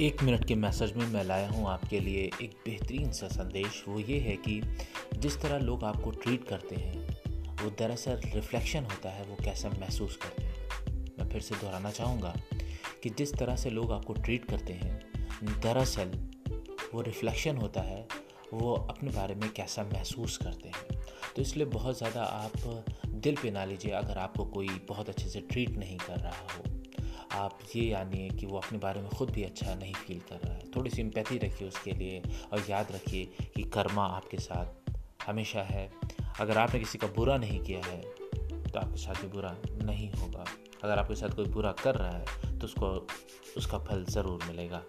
एक मिनट के मैसेज में मैं लाया हूँ आपके लिए एक बेहतरीन सा संदेश। वो ये है कि जिस तरह लोग आपको ट्रीट करते हैं, वो दरअसल रिफ्लेक्शन होता है, वो कैसा महसूस करते हैं। मैं फिर से दोहराना चाहूँगा कि जिस तरह से लोग आपको ट्रीट करते हैं, दरअसल वो रिफ्लेक्शन होता है, वो अपने बारे में कैसा महसूस करते हैं। तो इसलिए बहुत ज़्यादा आप दिल पे ना लीजिए अगर आपको कोई बहुत अच्छे से ट्रीट नहीं कर रहा हो। आप ये जानिए कि वो अपने बारे में ख़ुद भी अच्छा नहीं फील कर रहा है। थोड़ी सी इम्पैथी रखिए उसके लिए और याद रखिए कि कर्मा आपके साथ हमेशा है। अगर आपने किसी का बुरा नहीं किया है तो आपके साथ भी बुरा नहीं होगा। अगर आपके साथ कोई बुरा कर रहा है तो उसको, उसका फल ज़रूर मिलेगा।